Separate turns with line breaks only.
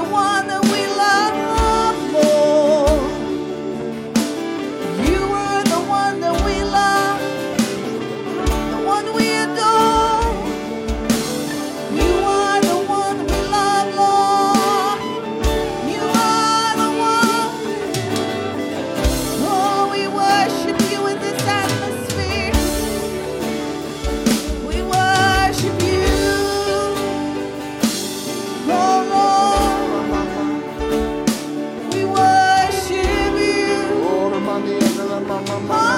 the one that we Oh.